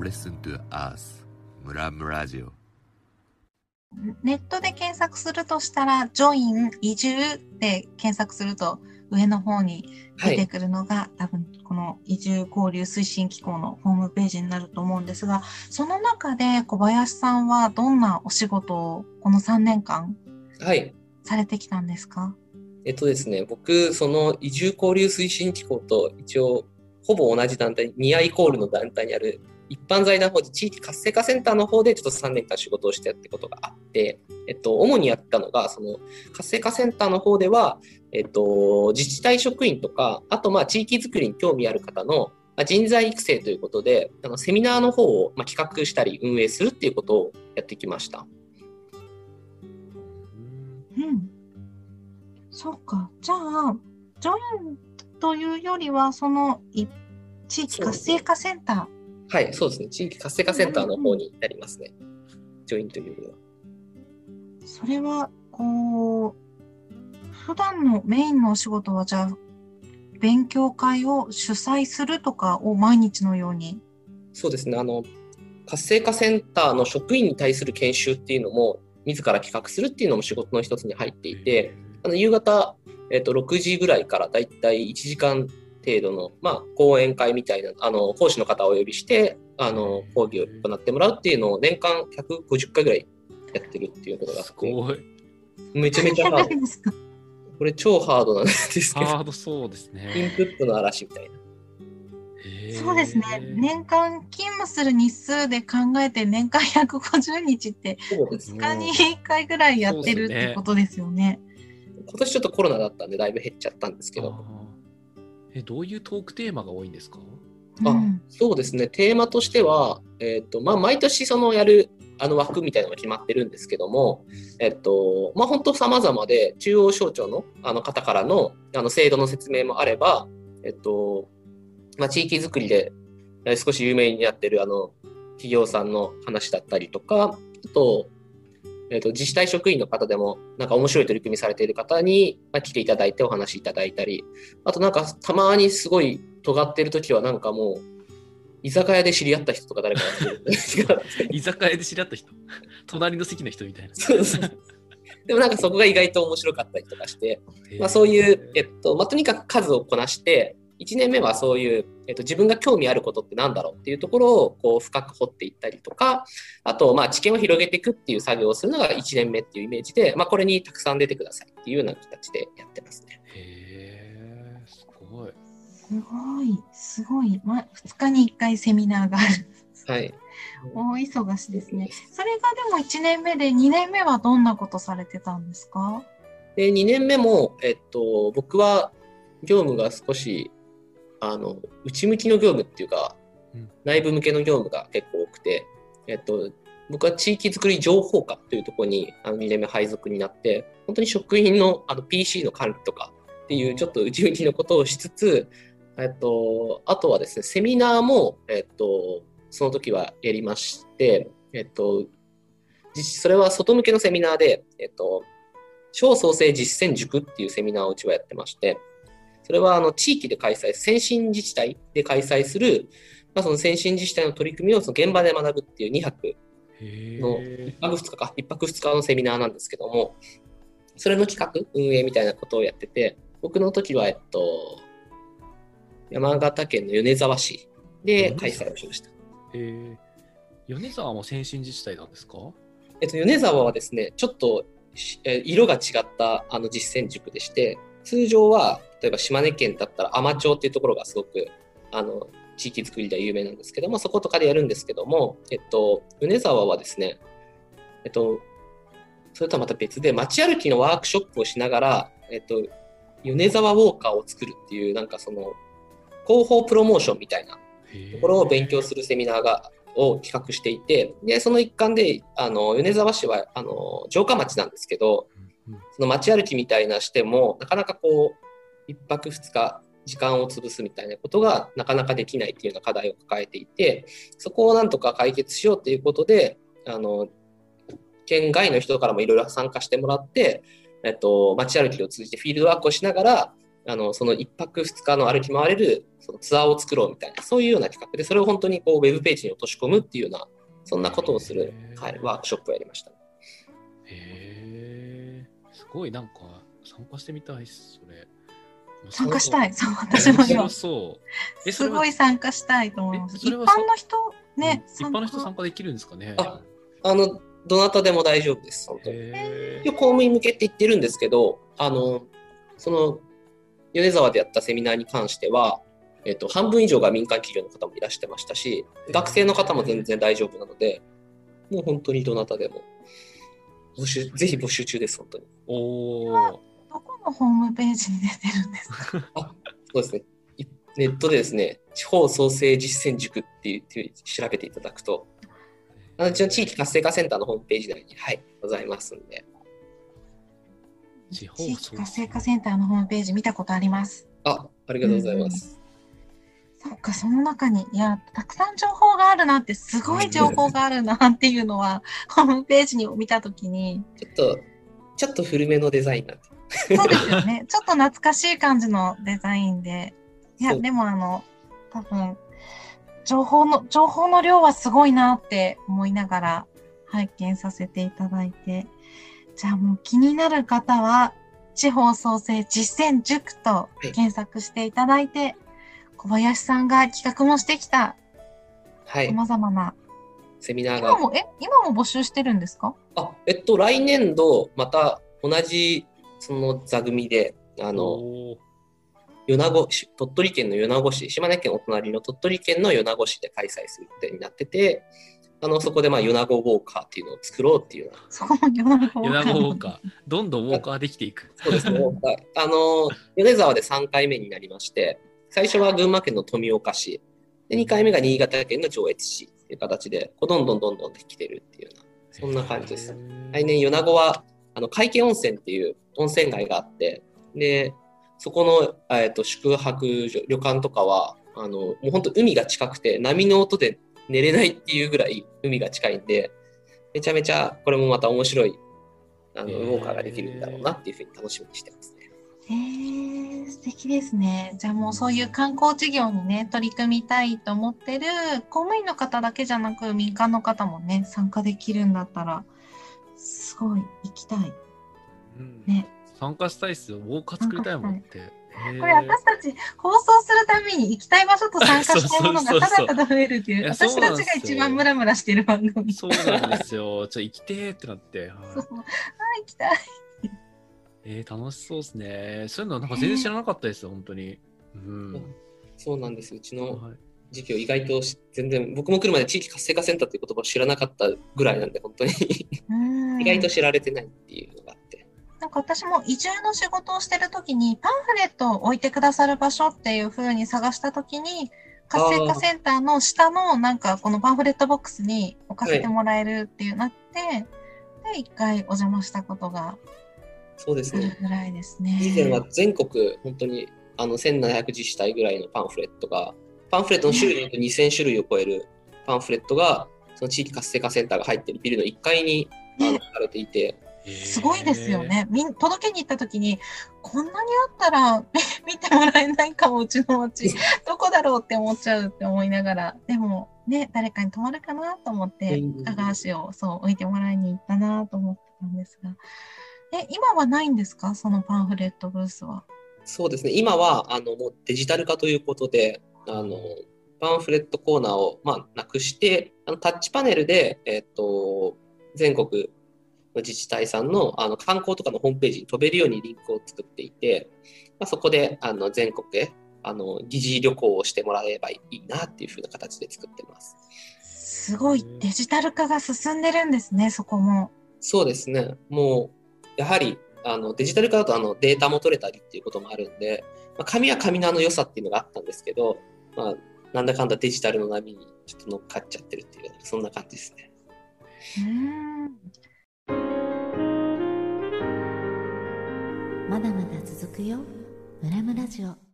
Listen to us. ムラムラジオネットで検索するとしたら、ジョイン移住で検索すると上の方に出てくるのが、多分この移住交流推進機構のホームページになると思うんですが、その中で小林さんはどんなお仕事をこの3年間はい。されてきたんですか？えっとですね、僕、その移住交流推進機構と一応、ほぼ同じ団体、ニアイコールの団体にある一般財団法人地域活性化センターの方でちょっと3年間仕事をしてやってことがあって、えっと、主にやったのが、その活性化センターの方では、えっと、自治体職員とか、あとまあ地域づくりに興味ある方の人材育成ということで、あのセミナーの方をまあ企画したり運営するっていうことをやってきました。うん。そうか。じゃあ、ジョインというよりは、その地域活性化センターはい、そうですね。地域活性化センターの方になりますね。ジョインというよりは。ー、それは、こう、普段のメインのお仕事は、じゃあ、勉強会を主催するとかを毎日のように？そうですね。あの、活性化センターの職員に対する研修っていうのも、自ら企画するっていうのも仕事の一つに入っていて、あの夕方、えっと6時ぐらいからだいたい1時間程度の、まあ、講演会みたいなあの講師の方をお呼びしてあの講義を行ってもらうっていうのを年間150回ぐらいやってるっていうことがあすごい。めちゃめちゃハード。ないですか？これ超ハードなんですけど。ハードそうですインねプットの嵐みたいな。そうですね。年間勤務する日数で考えて年間150日ってそうです2日に1回ぐらいやってるってことですよね。今年ちょっとコロナだったんでだいぶ減っちゃったんですけどえどういうトークテーマが多いんですか？あうん。そうですね、テーマとしては、えっとまあ、毎年そのやるあの枠みたいなのが決まってるんですけども、えっとまあ、本当様々で、中央省庁のあの方からのあの制度の説明もあれば、えっとまあ、地域づくりでえー少し有名になってるあの企業さんの話だったりとか、あと、えっと自治体職員の方でも、なんか面白い取り組みされている方に、まあ、来ていただいてお話しいただいたり、あとなんかたまにすごい尖ってる時はなんかもう居酒屋で知り合った人とか誰か 居酒屋で知り合った人？隣の席の人みたいな。でもなんかそこが意外と面白かったりとかして、まあ、そういう、えっとまあ、とにかく数をこなして1年目はそういう、えっと、自分が興味あることって何だろうっていうところをこう深く掘っていったりとかあとまあ知見を広げていくっていう作業をするのが1年目っていうイメージで、まあ、これにたくさん出てくださいっていうような形でやってますね。へえすごいすごい、すごい。ま、2日に1回セミナーがある。はい、大忙しですね。それがでも1年目で、2年目はどんなことされてたんですか？で2年目も、えっと、僕は業務が少しあの内向きの業務っていうか、うん。内部向けの業務が結構多くて、えっと、僕は地域づくり情報課というところにあの2年目配属になって本当に職員のあの PC の管理とかっていうちょっと内向きのことをしつつ、えっと、あとはですねセミナーも、えっと、その時はやりまして、えっと、実それは外向けのセミナーで、えっと、小創生実践塾っていうセミナーをうちはやってまして、それはあの地域で開催、先進自治体で開催する、まあ、その先進自治体の取り組みをその現場で学ぶっていう2泊へのえ1泊2日か、1泊2日のセミナーなんですけども、それの企画、運営みたいなことをやってて、僕の時は、えっと、山形県の米沢市で開催をしました。へえ米沢も先進自治体なんですか？えっと、米沢はですね、ちょっと色が違ったあの実践塾でして、通常は、例えば島根県だったら海士町っていうところがすごくあの地域づくりでは有名なんですけども、そことかでやるんですけども、えっと、米沢はですね、えっと、それとはまた別で、街歩きのワークショップをしながら、えっと、米沢ウォーカーを作るっていう、なんかその、広報プロモーションみたいなところを勉強するセミナーがを企画していて、でその一環であの米沢市はあの城下町なんですけど、その街歩きみたいなしてもなかなかこう一泊二日時間を潰すみたいなことがなかなかできないっていうような課題を抱えていて、そこをなんとか解決しようということで、あの県外の人からもいろいろ参加してもらって、えっと、街歩きを通じてフィールドワークをしながら、あのその1泊2日の歩き回れるそのツアーを作ろうみたいな、そういうような企画で、それを本当にこうウェブページに落とし込むっていうような、そんなことをする、はい、ワークショップをやりました。へえ、すごいなんか参加してみたいっす、それ。参加したい、そう、私も今。そうすごい参加したいと思います。一般の人、ね、一般の人参加できるんですかね？ああの、どなたでも大丈夫です、本当に。公務員向けって言ってるんですけど、あの、その、米沢でやったセミナーに関しては、えっと、半分以上が民間企業の方もいらしてましたし、学生の方も全然大丈夫なので、もう本当にどなたでも募集、ぜひ募集中です、本当に。おお。どこのホームページに出てるんですか？あそうですね。ネットでですね、地方創生実践塾っていう調べていただくと、うちの地域活性化センターのホームページ内に、はい、ございますんで。地域活性化センターのホームページ見たことあります？あ、ありがとうございます。そっか、その中に、いや、たくさん情報があるなって、すごい情報があるなっていうのは、ホームページに見たときに。ちょっと、ちょっと古めのデザインなんで。そうですよね。ちょっと懐かしい感じのデザインで。いや、でもあの、多分、情報の、情報の量はすごいなって思いながら拝見させていただいて。じゃあもう気になる方は、地方創生実践塾と検索していただいて、はい、小林さんが企画もしてきた、はい。様々な、セミナーが。今も、え、今も募集してるんですか？あ、えっと、来年度、また同じ、その座組で、あの、米子市、鳥取県の米子市、島根県お隣の鳥取県の米子市で開催するってになってて、あのそこでまあ米子ウォーカーっていうのを作ろうっていうそう米子ウォーカー。どんどんウォーカーできていく。そうですね。あの米沢で3回目になりまして、最初は群馬県の富岡市、で2回目が新潟県の上越市っていう形で、こうどんどんどんどんできてるっていうような、そんな感じです。来年米子はあの海見温泉っていう温泉街があって、で、そこの、えーと、と宿泊旅館とかは、あのもう本当海が近くて波の音で寝れないっていうぐらい海が近いんで、めちゃめちゃこれもまた面白いあのウォーカーができるんだろうなっていうふうに楽しみにしてますね。えー、素敵ですね。じゃあもうそういう観光事業にね、取り組みたいと思ってる公務員の方だけじゃなく民間の方もね、参加できるんだったら、すごい行きたい。うん、ね。参加したいっすよ。ウォーカー作りたいもんって。これ私たち放送するために行きたい場所と参加したいものがただただ増えるっていう、私たちが一番ムラムラしてる番組。そうなんですよ。ちょ、行きてーってなって。はい、そう。あ、行きたい。えー、楽しそうですね。そういうのなんか全然知らなかったですよ、本当に。うん。そうなんです。うちの時期を意外と全然、僕も来るまで地域活性化センターっていう言葉を知らなかったぐらいなんで、本当に意外と知られてないっていうのがなんか私も移住の仕事をしてるときに、パンフレットを置いてくださる場所っていうふうに探したときに、活性化センターの下のなんかこのパンフレットボックスに置かせてもらえるっていうなって、はい、で、一回お邪魔したことがそうですね。ぐらいですね。以前は全国本当にあの1700自治体ぐらいのパンフレットが、パンフレットの種類で2000種類を超えるパンフレットが、その地域活性化センターが入っているビルの1階にあかれていて、すごいですよね。みん届けに行った時に、こんなにあったら 見てもらえないかも、うちの町。どこだろうって思っちゃうって思いながら。でも、ね、誰かに泊まるかなと思って、高橋をそう置いてもらいに行ったなと思ってたんですが。え、今はないんですか？そのパンフレットブースは。そうですね。今は、あの、もうデジタル化ということで、あの、パンフレットコーナーを、まあ、なくして、あのタッチパネルで、えっ、と、全国自治体さんのあの観光とかのホームページに飛べるようにリンクを作っていて、まあ、そこであの全国へあの疑似旅行をしてもらえばいいなっていうふうな形で作ってます。すごいデジタル化が進んでるんですね、そこも。そうですね。もう、やはりあのデジタル化だとあのデータも取れたりっていうこともあるんで、まあ、紙は紙のあの良さっていうのがあったんですけど、まあ、なんだかんだデジタルの波にちょっと乗っかっちゃってるっていう、そんな感じですね。まだまだ続くよ。ムラムラジオ。